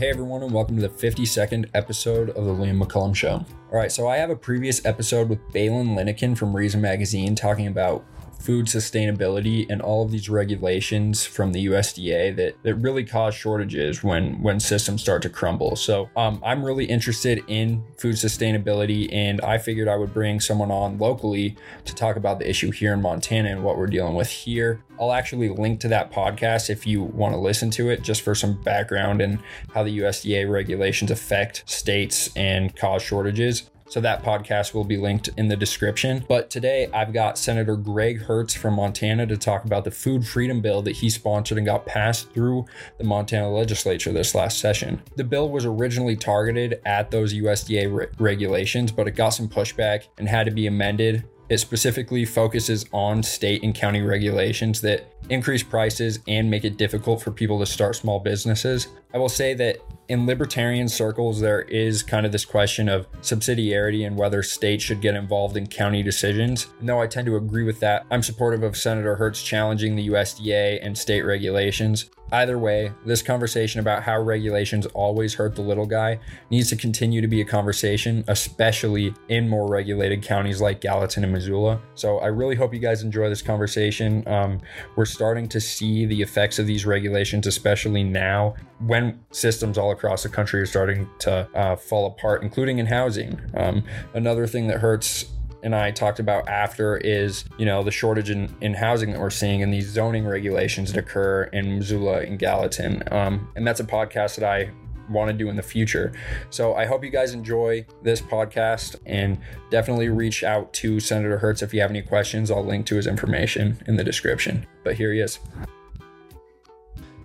Hey everyone, and welcome to the 52nd episode of the Liam McCullum Show. All right, so I have a previous episode with Baylen Linnekin from Reason Magazine talking about food sustainability and all of these regulations from the USDA that, that really cause shortages when when systems start to crumble. So um, I'm really interested in food sustainability, and I figured I would bring someone on locally to talk about the issue here in Montana and what we're dealing with here. I'll actually link to that podcast if you want to listen to it, just for some background and how the USDA regulations affect states and cause shortages. So that podcast will be linked in the description. But today I've got Senator Greg Hertz from Montana to talk about the food freedom bill that he sponsored and got passed through the Montana legislature this last session. The bill was originally targeted at those USDA re- regulations, but it got some pushback and had to be amended it specifically focuses on state and county regulations that increase prices and make it difficult for people to start small businesses. I will say that in libertarian circles, there is kind of this question of subsidiarity and whether states should get involved in county decisions. And though I tend to agree with that, I'm supportive of Senator Hertz challenging the USDA and state regulations. Either way, this conversation about how regulations always hurt the little guy needs to continue to be a conversation, especially in more regulated counties like Gallatin and Missoula. So I really hope you guys enjoy this conversation. Um, we're starting to see the effects of these regulations, especially now when systems all across the country are starting to uh, fall apart, including in housing. Um, another thing that hurts and I talked about after is, you know, the shortage in, in housing that we're seeing and these zoning regulations that occur in Missoula and Gallatin. Um, and that's a podcast that I want to do in the future. So I hope you guys enjoy this podcast and definitely reach out to Senator Hertz if you have any questions. I'll link to his information in the description. But here he is.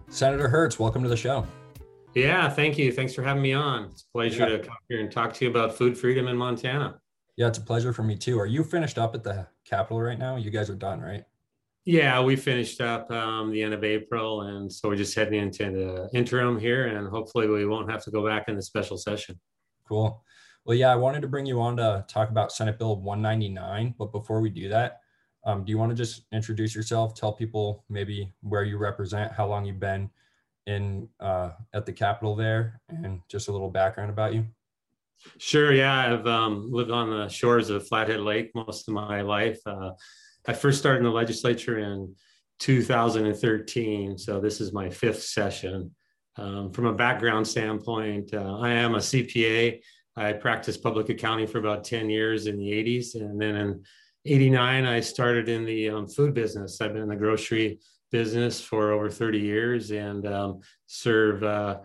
Senator Hertz, welcome to the show. Yeah, thank you. Thanks for having me on. It's a pleasure yeah. to come here and talk to you about food freedom in Montana. Yeah, it's a pleasure for me too. Are you finished up at the Capitol right now? You guys are done, right? Yeah, we finished up um, the end of April, and so we're just heading into the interim here, and hopefully we won't have to go back in the special session. Cool. Well, yeah, I wanted to bring you on to talk about Senate Bill 199, but before we do that, um, do you want to just introduce yourself? Tell people maybe where you represent, how long you've been in uh, at the Capitol there, and just a little background about you. Sure. Yeah, I've um, lived on the shores of Flathead Lake most of my life. Uh, I first started in the legislature in 2013, so this is my fifth session. Um, from a background standpoint, uh, I am a CPA. I practiced public accounting for about 10 years in the 80s, and then in 89, I started in the um, food business. I've been in the grocery business for over 30 years and um, serve uh,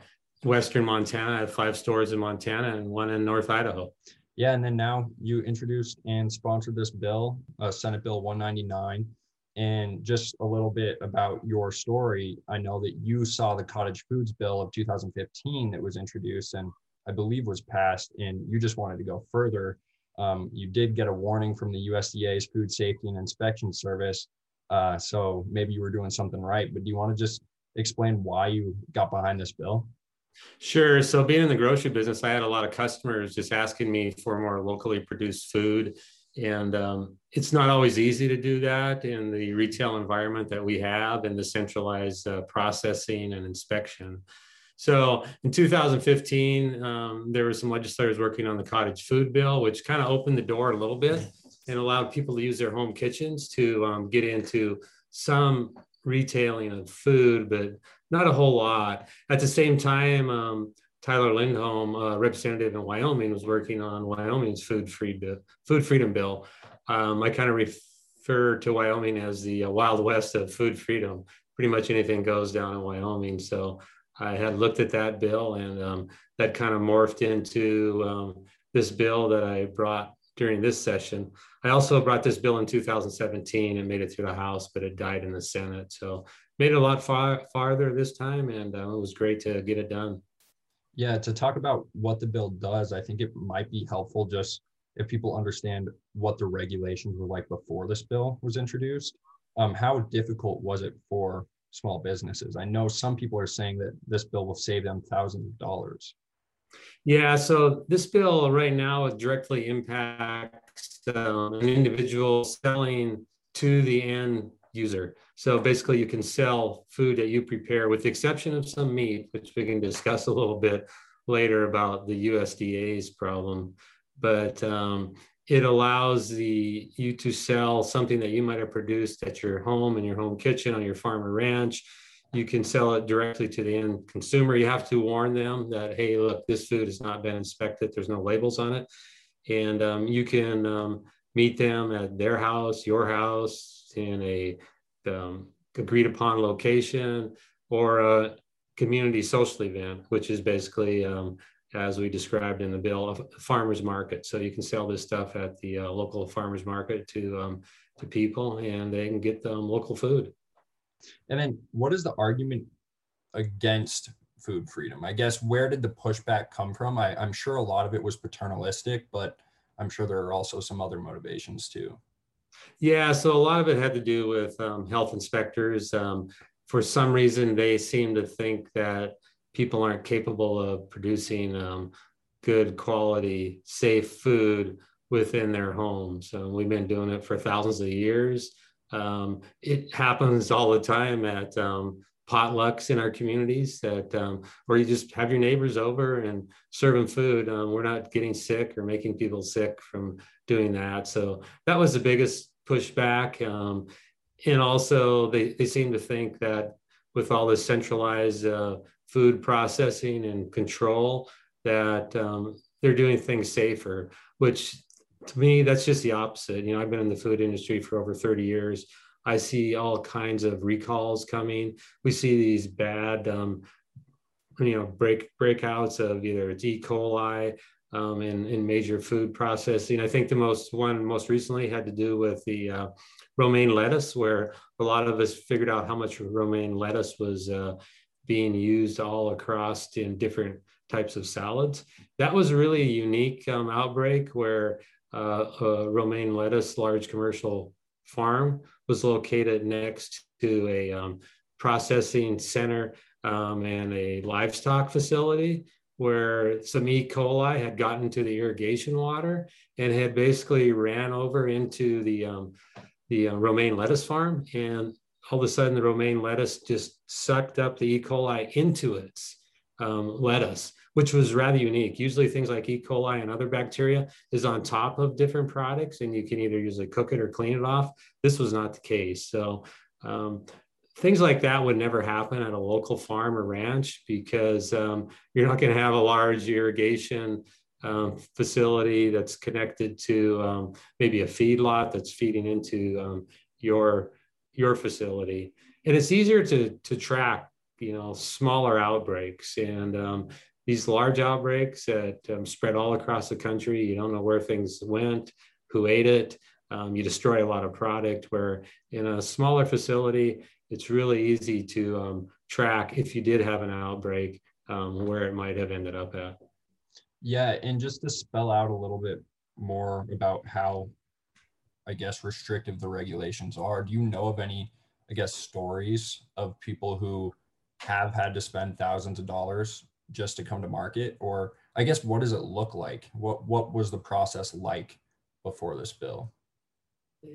Western Montana. I have five stores in Montana and one in North Idaho. Yeah, and then now you introduced and sponsored this bill, uh, Senate Bill 199. And just a little bit about your story. I know that you saw the cottage foods bill of 2015 that was introduced and I believe was passed, and you just wanted to go further. Um, you did get a warning from the USDA's Food Safety and Inspection Service. Uh, so maybe you were doing something right, but do you want to just explain why you got behind this bill? Sure. So, being in the grocery business, I had a lot of customers just asking me for more locally produced food. And um, it's not always easy to do that in the retail environment that we have and the centralized uh, processing and inspection. So in 2015, um, there were some legislators working on the cottage food bill, which kind of opened the door a little bit and allowed people to use their home kitchens to um, get into some retailing of food, but not a whole lot. At the same time, um, Tyler Lindholm, uh, representative in Wyoming, was working on Wyoming's food free food freedom bill. Um, I kind of refer to Wyoming as the uh, wild west of food freedom. Pretty much anything goes down in Wyoming. So I had looked at that bill, and um, that kind of morphed into um, this bill that I brought during this session. I also brought this bill in 2017 and made it through the House, but it died in the Senate. So made it a lot far farther this time, and uh, it was great to get it done. Yeah, to talk about what the bill does, I think it might be helpful just if people understand what the regulations were like before this bill was introduced. Um, how difficult was it for small businesses? I know some people are saying that this bill will save them thousands of dollars. Yeah, so this bill right now directly impacts um, an individual selling to the end user. So basically, you can sell food that you prepare, with the exception of some meat, which we can discuss a little bit later about the USDA's problem. But um, it allows the you to sell something that you might have produced at your home in your home kitchen on your farm or ranch. You can sell it directly to the end consumer. You have to warn them that, hey, look, this food has not been inspected. There's no labels on it. And um, you can um, meet them at their house, your house, in a um, agreed upon location or a community social event, which is basically, um, as we described in the bill, a farmers market. So you can sell this stuff at the uh, local farmers market to um, to people, and they can get them local food. And then, what is the argument against food freedom? I guess where did the pushback come from? I, I'm sure a lot of it was paternalistic, but I'm sure there are also some other motivations too. Yeah, so a lot of it had to do with um, health inspectors. Um, for some reason, they seem to think that people aren't capable of producing um, good quality, safe food within their homes. So we've been doing it for thousands of years. Um, it happens all the time at um, potlucks in our communities that um, where you just have your neighbors over and serve them food. Um, we're not getting sick or making people sick from doing that. So that was the biggest pushback. Um, and also they, they seem to think that with all this centralized uh, food processing and control that um, they're doing things safer which to me that's just the opposite. You know i've been in the food industry for over 30 years I see all kinds of recalls coming. We see these bad, um, you know, break breakouts of either it's E. coli um, in in major food processing. I think the most one most recently had to do with the uh, romaine lettuce, where a lot of us figured out how much romaine lettuce was uh, being used all across in different types of salads. That was really a unique um, outbreak where uh, romaine lettuce, large commercial farm was located next to a um, processing center um, and a livestock facility where some E. coli had gotten to the irrigation water and had basically ran over into the um, the uh, romaine lettuce farm. And all of a sudden, the romaine lettuce just sucked up the E. coli into its um, lettuce which was rather unique. Usually things like E. coli and other bacteria is on top of different products and you can either usually cook it or clean it off. This was not the case. So um, things like that would never happen at a local farm or ranch because um, you're not going to have a large irrigation um, facility that's connected to um, maybe a feedlot that's feeding into um, your your facility and it's easier to to track you know smaller outbreaks and um, these large outbreaks that um, spread all across the country. You don't know where things went, who ate it. Um, you destroy a lot of product. Where in a smaller facility, it's really easy to um, track if you did have an outbreak um, where it might have ended up at. Yeah, and just to spell out a little bit more about how, I guess, restrictive the regulations are. Do you know of any, I guess, stories of people who have had to spend thousands of dollars just to come to market? Or i guess what does it look like? What what was the process like before this bill?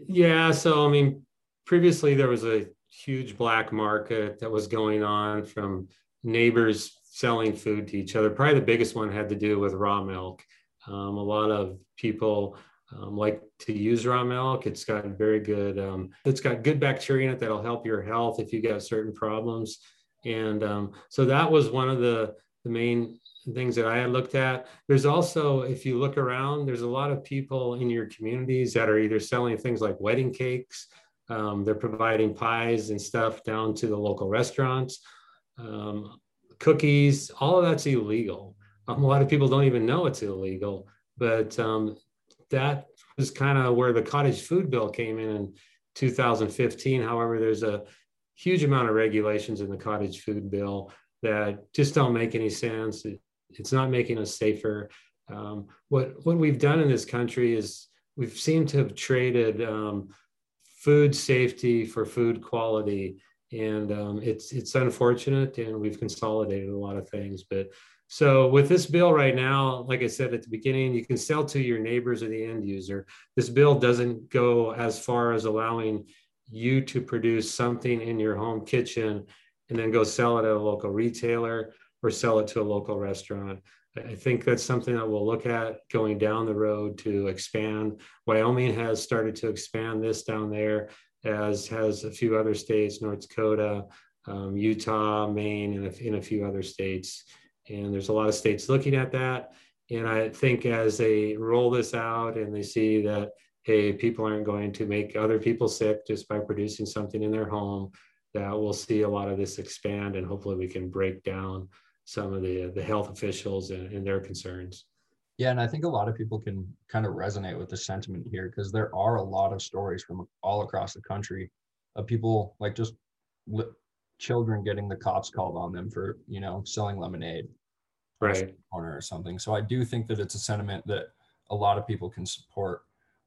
Yeah so i mean previously there was a huge black market that was going on from neighbors selling food to each other. Probably the biggest one had to do with raw milk. Um, a lot of people um, like to use raw milk. It's got very good. Um, it's got good bacteria in it that'll help your health if you got certain problems. And um, so that was one of the the main things that I had looked at. There's also, if you look around, there's a lot of people in your communities that are either selling things like wedding cakes, um, they're providing pies and stuff down to the local restaurants, um, cookies, all of that's illegal. Um, a lot of people don't even know it's illegal, but um, that was kind of where the cottage food bill came in in 2015. However, there's a huge amount of regulations in the cottage food bill that just don't make any sense. It, it's not making us safer. Um, what what we've done in this country is we've seemed to have traded um, food safety for food quality, and um, it's it's unfortunate. And we've consolidated a lot of things. But so with this bill right now, like I said at the beginning, you can sell to your neighbors or the end user. This bill doesn't go as far as allowing you to produce something in your home kitchen and then go sell it at a local retailer or sell it to a local restaurant. I think that's something that we'll look at going down the road to expand. Wyoming has started to expand this down there, as has a few other states, North Dakota, um, Utah, Maine, and a, in a few other states. And there's a lot of states looking at that. And I think as they roll this out and they see that, hey, people aren't going to make other people sick just by producing something in their home, that we'll see a lot of this expand and hopefully we can break down some of the the health officials and, and their concerns. Yeah, and I think a lot of people can kind of resonate with the sentiment here because there are a lot of stories from all across the country of people like just li- children getting the cops called on them for you know selling lemonade, right, corner or something. So I do think that it's a sentiment that a lot of people can support.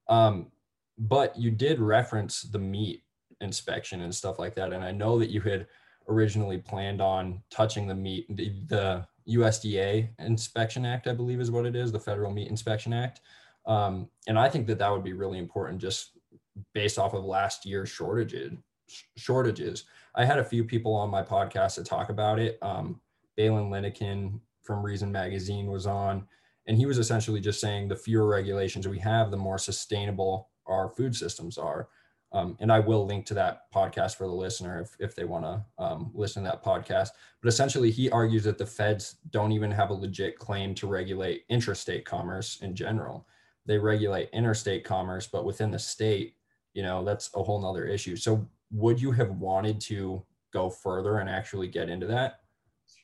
Um, but you did reference the meat inspection and stuff like that, and I know that you had originally planned on touching the meat, the, the USDA Inspection Act, I believe is what it is, the Federal Meat Inspection Act. Um, and I think that that would be really important just based off of last year's shortages. Shortages. I had a few people on my podcast to talk about it. Um, Linnekin from Reason Magazine was on, and he was essentially just saying the fewer regulations we have, the more sustainable our food systems are. Um, and I will link to that podcast for the listener if, if they want to um, listen to that podcast. But essentially, he argues that the feds don't even have a legit claim to regulate interstate commerce in general. They regulate interstate commerce, but within the state, you know, that's a whole nother issue. So, would you have wanted to go further and actually get into that?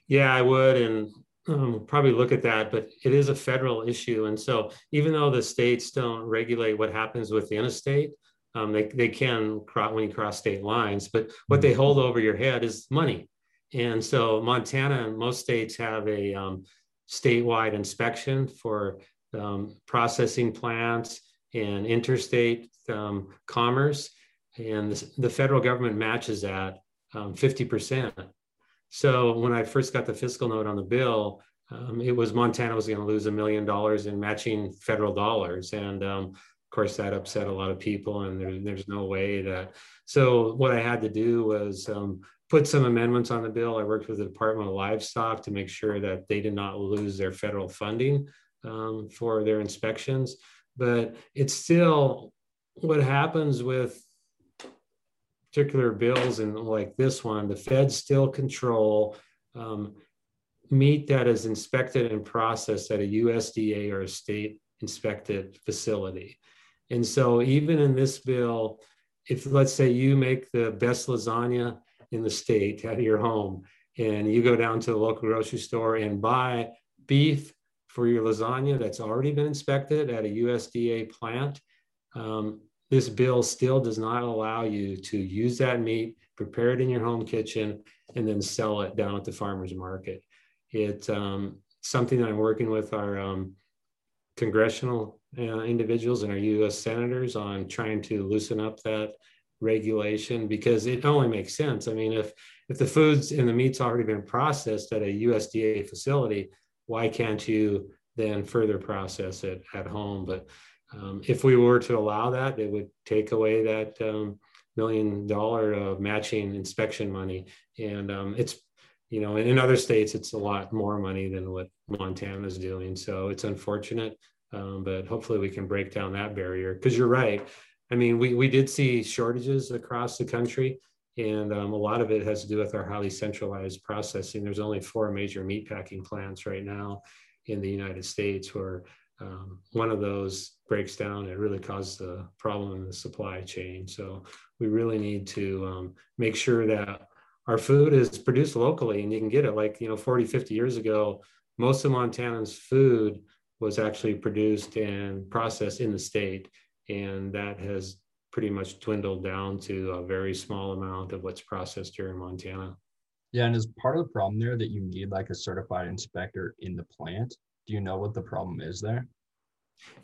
Yeah, I would. And um, probably look at that, but it is a federal issue. And so, even though the states don't regulate what happens within a state, um, they, they can cross when you cross state lines, but what they hold over your head is money. And so Montana and most states have a um, statewide inspection for um, processing plants and interstate um, commerce. And the, the, federal government matches that 50%. Um, so when I first got the fiscal note on the bill, um, it was Montana was going to lose a million dollars in matching federal dollars. And course, that upset a lot of people, and there, there's no way that. So what I had to do was um, put some amendments on the bill. I worked with the Department of Livestock to make sure that they did not lose their federal funding um, for their inspections. But it's still what happens with particular bills and like this one, the feds still control um, meat that is inspected and processed at a USDA or a state inspected facility. And so, even in this bill, if let's say you make the best lasagna in the state at your home, and you go down to the local grocery store and buy beef for your lasagna that's already been inspected at a USDA plant, um, this bill still does not allow you to use that meat, prepare it in your home kitchen, and then sell it down at the farmer's market. It's um, something that I'm working with our um, congressional uh, individuals and our U.S. senators on trying to loosen up that regulation because it only makes sense. I mean, if if the foods and the meat's already been processed at a USDA facility, why can't you then further process it at home? But um, if we were to allow that, it would take away that um, million dollar of matching inspection money, and um, it's you know in other states it's a lot more money than what Montana is doing. So it's unfortunate. Um, but hopefully we can break down that barrier because you're right. I mean, we, we did see shortages across the country, and um, a lot of it has to do with our highly centralized processing. There's only four major meatpacking plants right now in the United States where um, one of those breaks down, it really causes a problem in the supply chain. So we really need to um, make sure that our food is produced locally and you can get it like, you know, 40, 50 years ago, most of Montana's food was actually produced and processed in the state. And that has pretty much dwindled down to a very small amount of what's processed here in Montana. Yeah, and is part of the problem there that you need like a certified inspector in the plant? Do you know what the problem is there?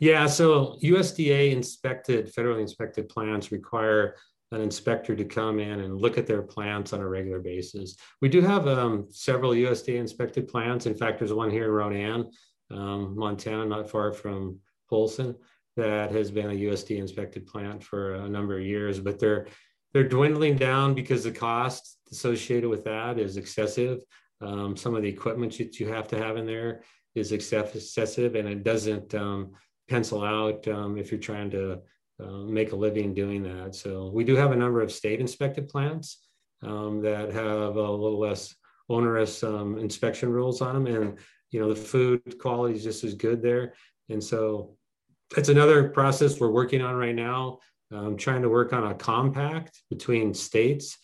Yeah, so USDA inspected, federally inspected plants require an inspector to come in and look at their plants on a regular basis. We do have um, several USDA inspected plants. In fact, there's one here in Ronan um, Montana, not far from Polson, that has been a USD inspected plant for a number of years. But they're they're dwindling down because the cost associated with that is excessive. Um, some of the equipment that you have to have in there is excessive, and it doesn't um, pencil out um, if you're trying to uh, make a living doing that. So we do have a number of state inspected plants um, that have a little less onerous um, inspection rules on them, and you know the food quality is just as good there. And so that's another process we're working on right now. i'm trying to work on a compact between states.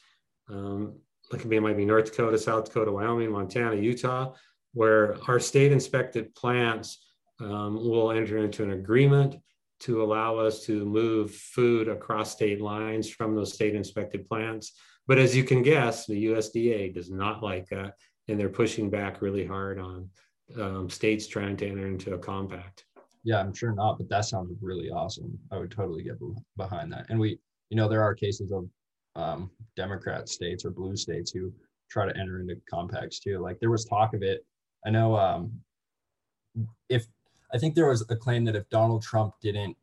Um, like it might be North Dakota, South Dakota, Wyoming, Montana, Utah, where our state inspected plants um, will enter into an agreement to allow us to move food across state lines from those state inspected plants. But as you can guess, the USDA does not like that, and they're pushing back really hard on um, states trying to enter into a compact. Yeah, I'm sure not, but that sounds really awesome. I would totally get behind that. And we, you know, there are cases of um, Democrat states or blue states who try to enter into compacts too. Like there was talk of it. I know um, if I think there was a claim that if Donald Trump didn't,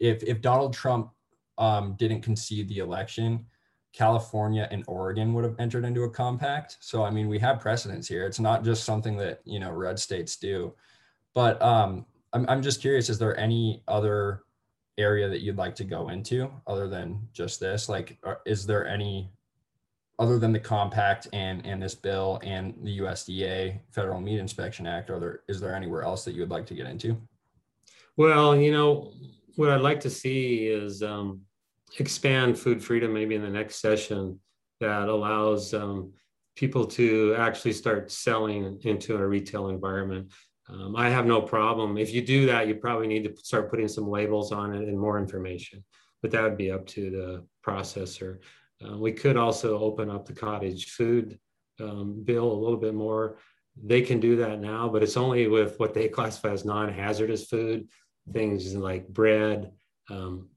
if if Donald Trump um, didn't concede the election, California and Oregon would have entered into a compact. So I mean, we have precedents here. It's not just something that you know red states do. But um, I'm I'm just curious: is there any other area that you'd like to go into other than just this? Like, is there any other than the compact and and this bill and the USDA Federal Meat Inspection Act? Are there is there anywhere else that you would like to get into? Well, you know, what I'd like to see is um, expand food freedom maybe in the next session that allows um, people to actually start selling into a retail environment. Um, I have no problem. If you do that, you probably need to start putting some labels on it and more information, but that would be up to the processor. Uh, we could also open up the cottage food um, bill a little bit more. They can do that now, but it's only with what they classify as non hazardous food, things like bread, um,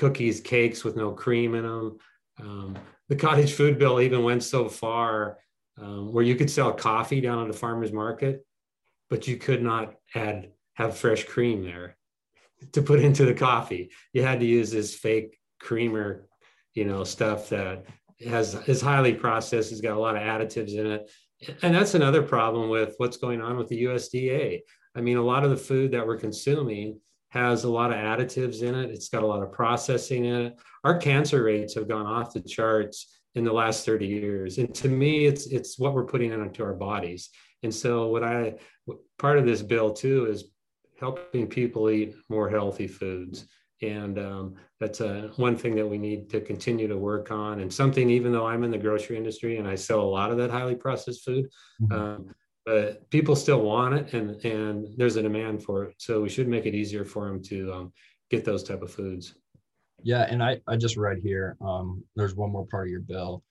cookies, cakes with no cream in them. Um, the cottage food bill even went so far um, where you could sell coffee down at a farmer's market, but you could not add have fresh cream there to put into the coffee. You had to use this fake creamer, you know, stuff that has is highly processed, It's got a lot of additives in it. And that's another problem with what's going on with the USDA. I mean, a lot of the food that we're consuming has a lot of additives in it. It's got a lot of processing in it. Our cancer rates have gone off the charts in the last 30 years. And to me, it's it's what we're putting into our bodies. And so what I part of this bill too is helping people eat more healthy foods. And um, that's a, one thing that we need to continue to work on. And something, even though I'm in the grocery industry and I sell a lot of that highly processed food, mm-hmm. um, but people still want it and and there's a demand for it. So we should make it easier for them to um, get those type of foods. Yeah and i i just read here um, there's one more part of your bill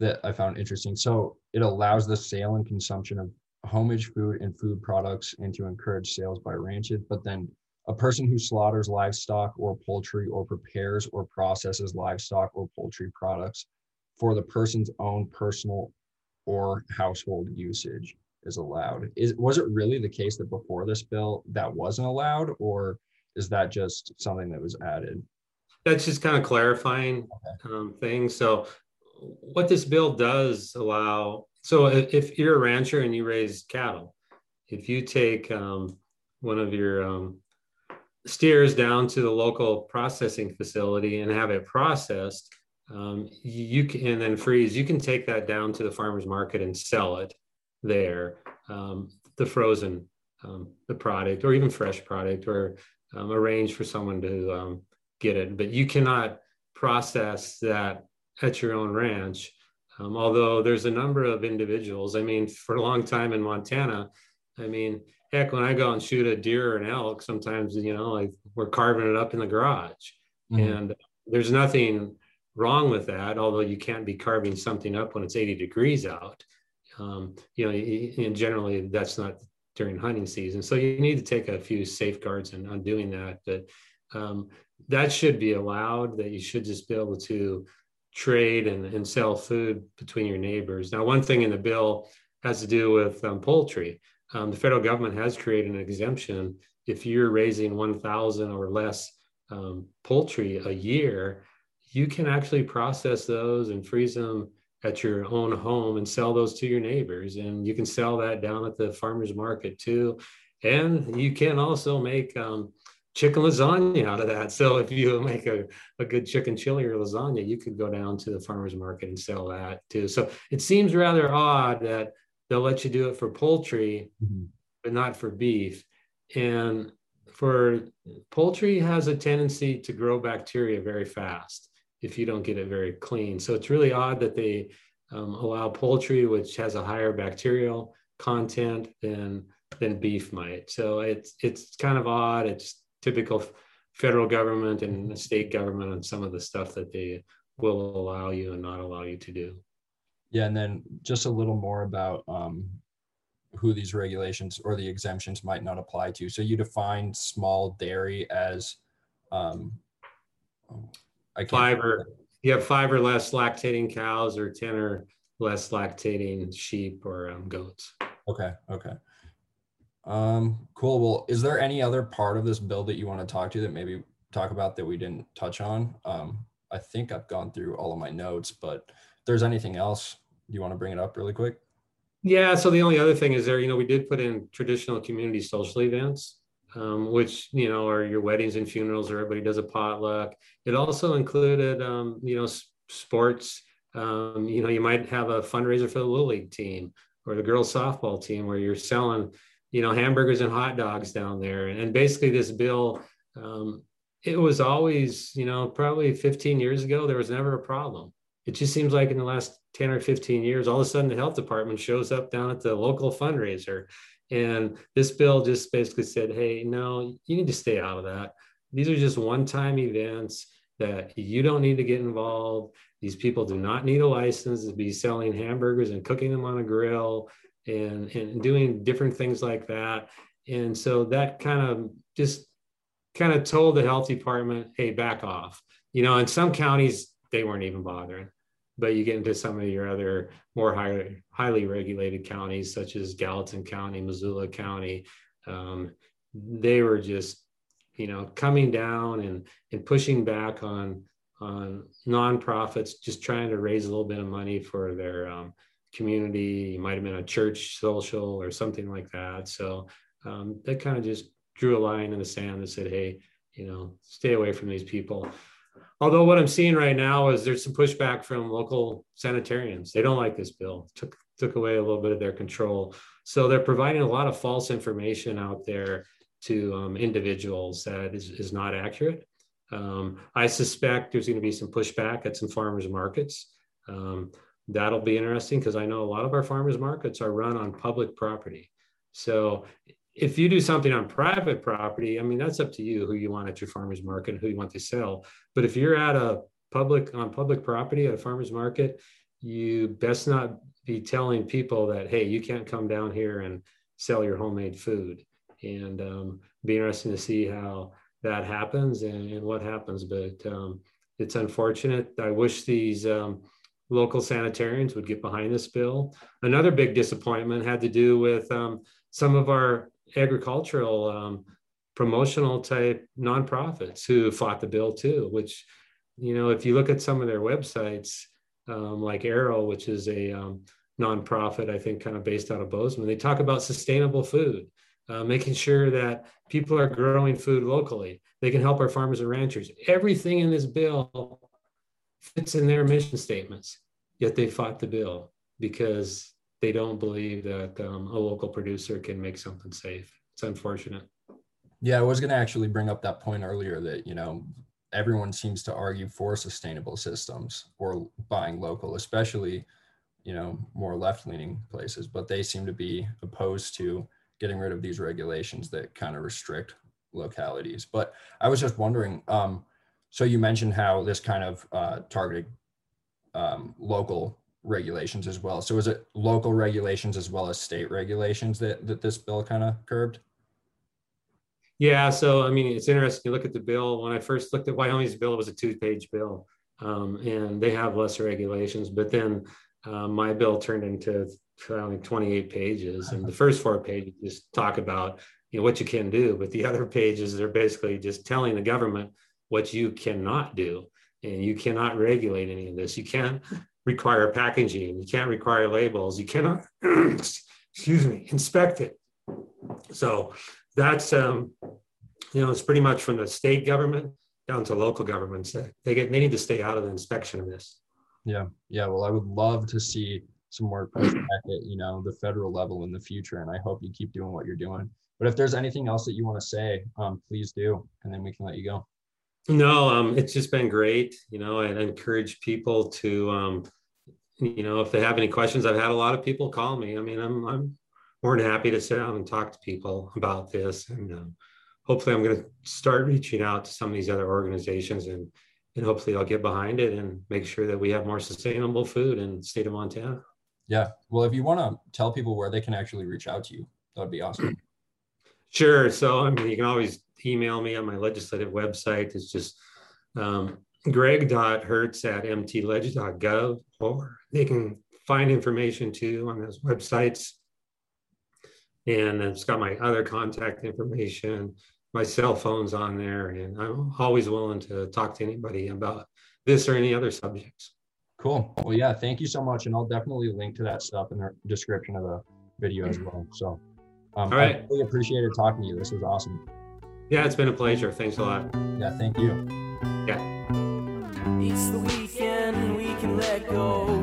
that i found interesting. So it allows the sale and consumption of homage food and food products and to encourage sales by ranches but then a person who slaughters livestock or poultry or prepares or processes livestock or poultry products for the person's own personal or household usage is allowed. Is was it really the case that before this bill that wasn't allowed, or is that just something that was added? That's just kind of clarifying okay. um, things. So, what this bill does allow. So, if you're a rancher and you raise cattle, if you take um, one of your um, steers down to the local processing facility and have it processed, um, you can and then freeze. You can take that down to the farmer's market and sell it there, um, the frozen, um, the product, or even fresh product, or um, arrange for someone to um, get it. But you cannot process that at your own ranch. Um, although there's a number of individuals. I mean, for a long time in Montana, I mean, heck, when I go and shoot a deer or an elk, sometimes you know, like we're carving it up in the garage, mm-hmm. and there's nothing wrong with that. Although you can't be carving something up when it's 80 degrees out um, you know, and generally that's not during hunting season. So you need to take a few safeguards in, on doing that. But um, that should be allowed. That you should just be able to trade and, and sell food between your neighbors. Now, one thing in the bill has to do with um, poultry. Um, the federal government has created an exemption if you're raising 1,000 or less um, poultry a year you can actually process those and freeze them at your own home and sell those to your neighbors. And you can sell that down at the farmer's market too. And you can also make um, chicken lasagna out of that. So if you make a, a good chicken chili or lasagna, you could go down to the farmer's market and sell that too. So it seems rather odd that they'll let you do it for poultry, mm-hmm. but not for beef. And for poultry has a tendency to grow bacteria very fast if you don't get it very clean. So it's really odd that they um, allow poultry, which has a higher bacterial content than than beef might. So it's it's kind of odd. It's typical federal government and state government and some of the stuff that they will allow you and not allow you to do. Yeah, and then just a little more about um, who these regulations or the exemptions might not apply to. So you define small dairy as um, I five or you have five or less lactating cows or ten or less lactating sheep or um, goats. Okay. Okay. Um, cool. Well, is there any other part of this bill that you want to talk to that maybe talk about that we didn't touch on? Um, I think I've gone through all of my notes, but if there's anything else you want to bring it up really quick? Yeah. So the only other thing is there, you know, we did put in traditional community social events, um, which, you know, are your weddings and funerals, or everybody does a potluck. It also included, um, you know, sports. Um, you know, you might have a fundraiser for the Little League team or the girls softball team where you're selling you know, hamburgers and hot dogs down there. And basically, this bill, um, it was always, you know, probably 15 years ago, there was never a problem. It just seems like in the last 10 or 15 years, all of a sudden the health department shows up down at the local fundraiser. And this bill just basically said, hey, no, you need to stay out of that. These are just one time events that you don't need to get involved. These people do not need a license to be selling hamburgers and cooking them on a grill and, and doing different things like that. And so that kind of just kind of told the health department, hey, back off. You know, in some counties, they weren't even bothering. But you get into some of your other more high, highly regulated counties, such as Gallatin County, Missoula County, um, they were just, you know, coming down and, and pushing back on on nonprofits, just trying to raise a little bit of money for their um, community. It might have been a church social or something like that. So um, that kind of just drew a line in the sand that said, hey, you know, stay away from these people. Although what I'm seeing right now is there's some pushback from local sanitarians. They don't like this bill. Took took away a little bit of their control. So they're providing a lot of false information out there to um, individuals that is, is not accurate. Um, I suspect there's going to be some pushback at some farmers markets. Um, that'll be interesting because I know a lot of our farmers markets are run on public property. So if you do something on private property, I mean that's up to you who you want at your farmers market and who you want to sell. But if you're at a public on public property at a farmers market, you best not be telling people that hey, you can't come down here and sell your homemade food. And um, be interesting to see how that happens and, and what happens. But um, it's unfortunate. I wish these um, local sanitarians would get behind this bill. Another big disappointment had to do with um, some of our agricultural um, promotional type nonprofits who fought the bill too, which, you know, if you look at some of their websites, um, like Arrow, which is a um, nonprofit, I think kind of based out of Bozeman, they talk about sustainable food. Uh, making sure that people are growing food locally. They can help our farmers and ranchers. Everything in this bill fits in their mission statements, yet they fought the bill because they don't believe that um, a local producer can make something safe. It's unfortunate. Yeah, I was going to actually bring up that point earlier that, you know, everyone seems to argue for sustainable systems or buying local, especially, you know, more left leaning places, but they seem to be opposed to getting rid of these regulations that kind of restrict localities. But I was just wondering, um, so you mentioned how this kind of uh, targeted um, local regulations as well. So is it local regulations as well as state regulations that, that this bill kind of curbed? Yeah, so I mean, it's interesting. You look at the bill. When I first looked at Wyoming's bill, it was a two-page bill, um, and they have lesser regulations. But then uh, my bill turned into only 28 pages, and the first four pages just talk about you know what you can do, but the other pages they're basically just telling the government what you cannot do. and you cannot regulate any of this. You can't require packaging. You can't require labels. You cannot, excuse me, inspect it. So that's um, you know, it's pretty much from the state government down to local governments. They get they need to stay out of the inspection of this. Yeah, yeah. Well, I would love to see some more pushback at you know the federal level in the future, and I hope you keep doing what you're doing. But if there's anything else that you want to say, um, please do, and then we can let you go. No, um, it's just been great. You know, I encourage people to, um, you know, if they have any questions, I've had a lot of people call me. I mean, I'm I'm more than happy to sit down and talk to people about this, and um, hopefully, I'm going to start reaching out to some of these other organizations, and and hopefully, I'll get behind it and make sure that we have more sustainable food in the state of Montana. Yeah. Well, if you want to tell people where they can actually reach out to you, that would be awesome. Sure. So, I mean, you can always email me on my legislative website. It's just um, greg.hertz at mtleg.gov, or they can find information too on those websites. And it's got my other contact information. My cell phone's on there, and I'm always willing to talk to anybody about this or any other subjects. Cool. Well, yeah, thank you so much. And I'll definitely link to that stuff in the description of the video as well. So, um, All right. I really appreciated talking to you. This was awesome. Yeah, it's been a pleasure. Thanks a lot. Yeah, thank you. Yeah. It's the weekend we can let go.